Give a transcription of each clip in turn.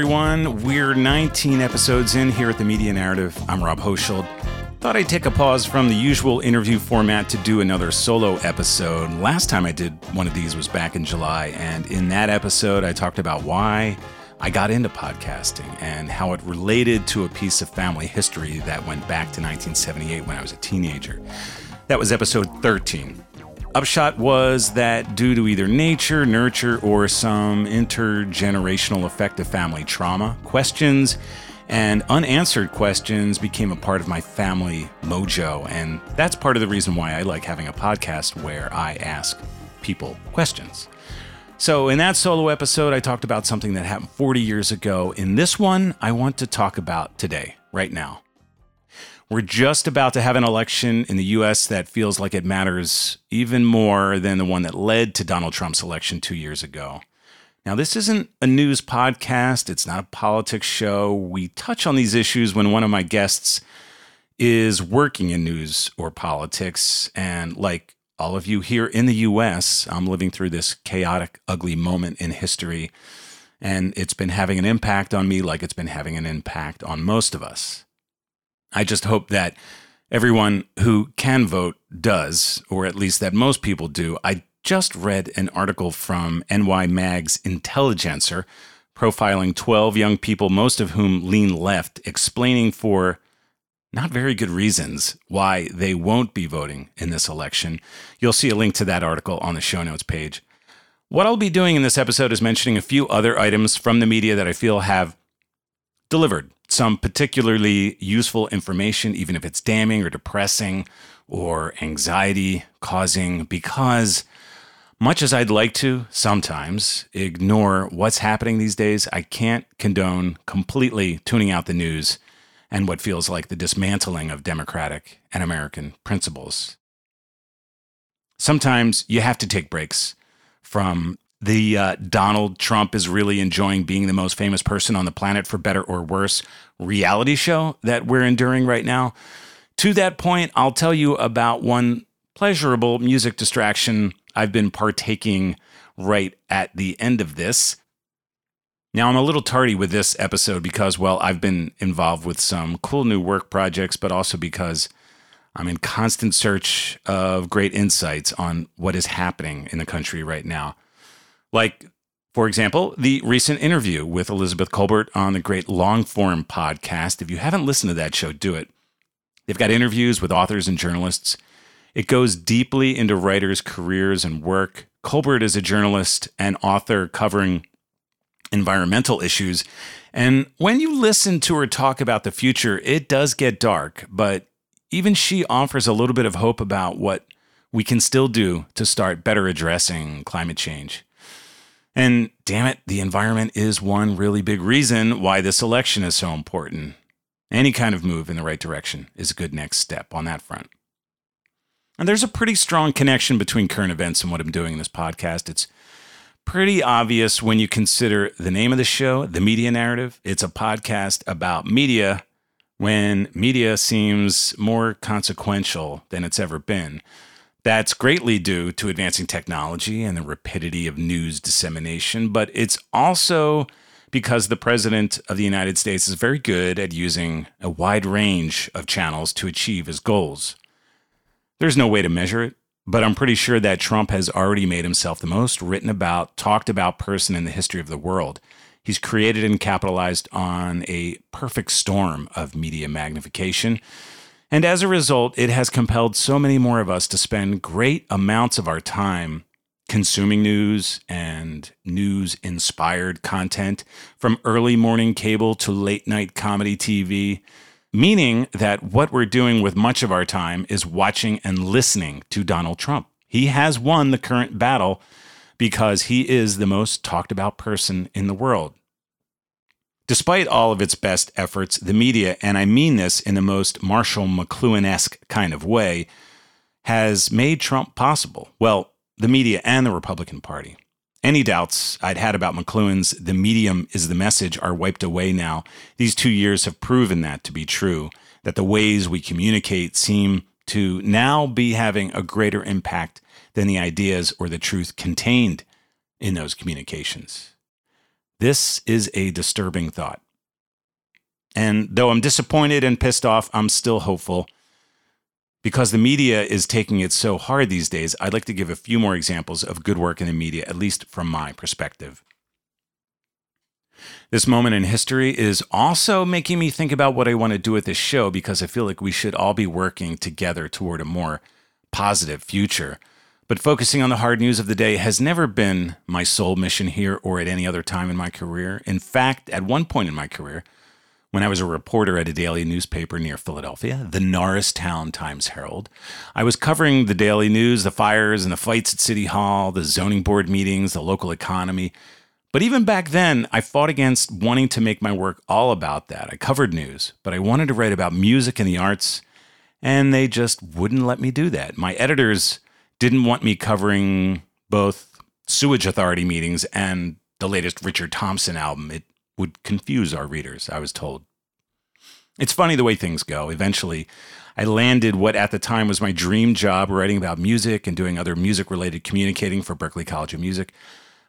everyone. We're 19 episodes in here at the Media Narrative. I'm Rob Hochschild. Thought I'd take a pause from the usual interview format to do another solo episode. Last time I did one of these was back in July, and in that episode, I talked about why I got into podcasting and how it related to a piece of family history that went back to 1978 when I was a teenager. That was episode 13. Upshot was that due to either nature, nurture, or some intergenerational effect of family trauma, questions and unanswered questions became a part of my family mojo. And that's part of the reason why I like having a podcast where I ask people questions. So, in that solo episode, I talked about something that happened 40 years ago. In this one, I want to talk about today, right now. We're just about to have an election in the US that feels like it matters even more than the one that led to Donald Trump's election two years ago. Now, this isn't a news podcast, it's not a politics show. We touch on these issues when one of my guests is working in news or politics. And like all of you here in the US, I'm living through this chaotic, ugly moment in history. And it's been having an impact on me like it's been having an impact on most of us. I just hope that everyone who can vote does, or at least that most people do. I just read an article from NY Mag's Intelligencer profiling 12 young people, most of whom lean left, explaining for not very good reasons why they won't be voting in this election. You'll see a link to that article on the show notes page. What I'll be doing in this episode is mentioning a few other items from the media that I feel have delivered some particularly useful information, even if it's damning or depressing or anxiety causing, because much as I'd like to sometimes ignore what's happening these days, I can't condone completely tuning out the news and what feels like the dismantling of democratic and American principles. Sometimes you have to take breaks from the uh, Donald Trump is really enjoying being the most famous person on the planet for better or worse reality show that we're enduring right now. To that point, I'll tell you about one pleasurable music distraction I've been partaking right at the end of this. Now, I'm a little tardy with this episode because, well, I've been involved with some cool new work projects, but also because I'm in constant search of great insights on what is happening in the country right now. Like, for example, the recent interview with Elizabeth Kolbert on the great long form podcast. If you haven't listened to that show, do it. They've got interviews with authors and journalists. It goes deeply into writers' careers and work. Kolbert is a journalist and author covering environmental issues. And when you listen to her talk about the future, it does get dark, but even she offers a little bit of hope about what we can still do to start better addressing climate change. And damn it, the environment is one really big reason why this election is so important. Any kind of move in the right direction is a good next step on that front. And there's a pretty strong connection between current events and what I'm doing in this podcast. It's pretty obvious when you consider the name of the show, The Media Narrative. It's a podcast about media when media seems more consequential than it's ever been. That's greatly due to advancing technology and the rapidity of news dissemination, but it's also because the President of the United States is very good at using a wide range of channels to achieve his goals. There's no way to measure it, but I'm pretty sure that Trump has already made himself the most written about, talked about person in the history of the world. He's created and capitalized on a perfect storm of media magnification. And as a result, it has compelled so many more of us to spend great amounts of our time consuming news and news inspired content from early morning cable to late night comedy TV meaning that what we're doing with much of our time is watching and listening to Donald Trump. He has won the current battle because he is the most talked about person in the world. Despite all of its best efforts, the media, and I mean this in the most Marshall McLuhan esque kind of way, has made Trump possible. Well, the media and the Republican Party. Any doubts I'd had about McLuhan's The Medium is the Message are wiped away now. These two years have proven that to be true, that the ways we communicate seem to now be having a greater impact than the ideas or the truth contained in those communications. This is a disturbing thought. And though I'm disappointed and pissed off, I'm still hopeful. Because the media is taking it so hard these days, I'd like to give a few more examples of good work in the media, at least from my perspective. This moment in history is also making me think about what I want to do with this show because I feel like we should all be working together toward a more positive future. But focusing on the hard news of the day has never been my sole mission here or at any other time in my career. In fact, at one point in my career, when I was a reporter at a daily newspaper near Philadelphia, the Norristown Times Herald. I was covering the daily news, the fires and the fights at City Hall, the zoning board meetings, the local economy. But even back then, I fought against wanting to make my work all about that. I covered news, but I wanted to write about music and the arts, and they just wouldn't let me do that. My editors didn't want me covering both sewage authority meetings and the latest Richard Thompson album. It would confuse our readers, I was told. It's funny the way things go. Eventually, I landed what at the time was my dream job writing about music and doing other music related communicating for Berklee College of Music.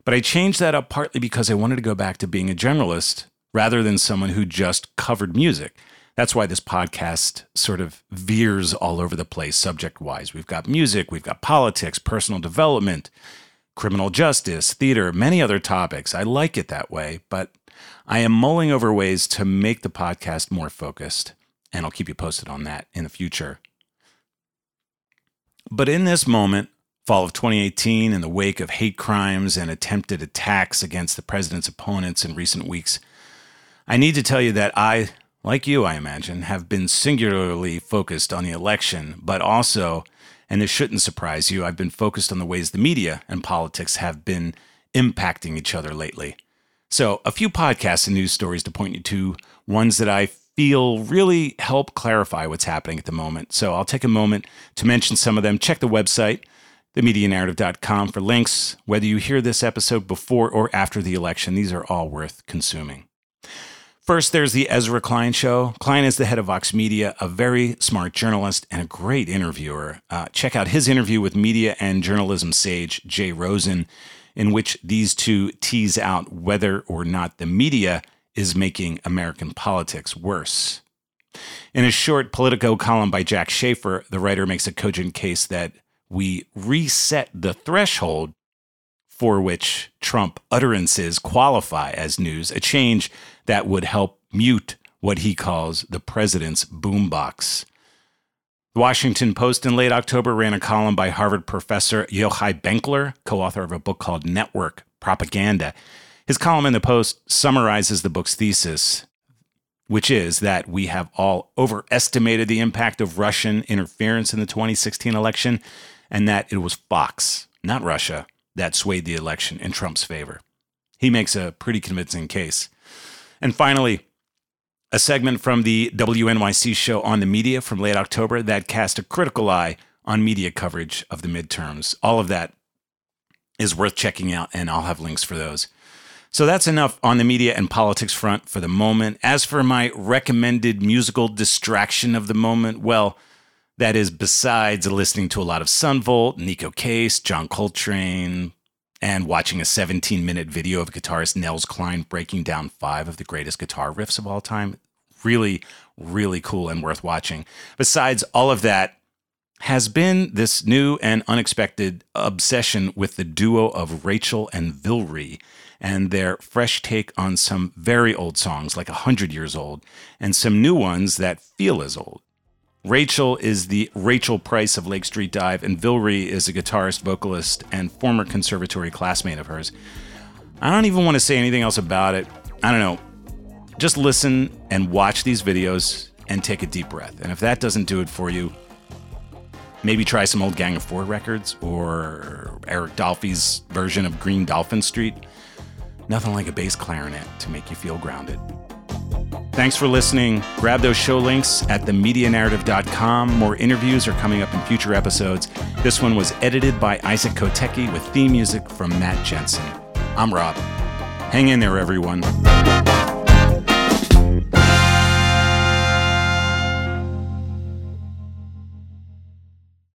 But I changed that up partly because I wanted to go back to being a generalist rather than someone who just covered music. That's why this podcast sort of veers all over the place subject wise. We've got music, we've got politics, personal development, criminal justice, theater, many other topics. I like it that way, but I am mulling over ways to make the podcast more focused, and I'll keep you posted on that in the future. But in this moment, fall of 2018, in the wake of hate crimes and attempted attacks against the president's opponents in recent weeks, I need to tell you that I, like you, I imagine, have been singularly focused on the election, but also, and this shouldn't surprise you, I've been focused on the ways the media and politics have been impacting each other lately. So, a few podcasts and news stories to point you to, ones that I feel really help clarify what's happening at the moment. So, I'll take a moment to mention some of them. Check the website, themedianarrative.com, for links. Whether you hear this episode before or after the election, these are all worth consuming. First, there's the Ezra Klein Show. Klein is the head of Vox Media, a very smart journalist and a great interviewer. Uh, check out his interview with media and journalism sage Jay Rosen in which these two tease out whether or not the media is making American politics worse. In a short Politico column by Jack Shafer, the writer makes a cogent case that we reset the threshold for which Trump utterances qualify as news, a change that would help mute what he calls the president's boombox. The Washington Post in late October ran a column by Harvard professor Yochai Benkler, co author of a book called Network Propaganda. His column in the Post summarizes the book's thesis, which is that we have all overestimated the impact of Russian interference in the 2016 election, and that it was Fox, not Russia, that swayed the election in Trump's favor. He makes a pretty convincing case. And finally, a segment from the WNYC show on the media from late October that cast a critical eye on media coverage of the midterms. All of that is worth checking out, and I'll have links for those. So that's enough on the media and politics front for the moment. As for my recommended musical distraction of the moment, well, that is besides listening to a lot of Son Volt, Neko Case, John Coltrane, and watching a 17 minute video of guitarist Nels Cline breaking down five of the greatest guitar riffs of all time. Really, really cool and worth watching. Besides all of that, has been this new and unexpected obsession with the duo of Rachel and Vilray and their fresh take on some very old songs, like 100 years old, and some new ones that feel as old. Rachel is the Rachael Price of Lake Street Dive, and Vilray is a guitarist, vocalist, and former conservatory classmate of hers. I don't even want to say anything else about it. I don't know. Just listen and watch these videos and take a deep breath. And if that doesn't do it for you, maybe try some old Gang of Four records or Eric Dolphy's version of Green Dolphin Street. Nothing like a bass clarinet to make you feel grounded. Thanks for listening. Grab those show links at themedianarrative.com. More interviews are coming up in future episodes. This one was edited by Isaac Kotecki with theme music from Matt Jensen. I'm Rob. Hang in there, everyone.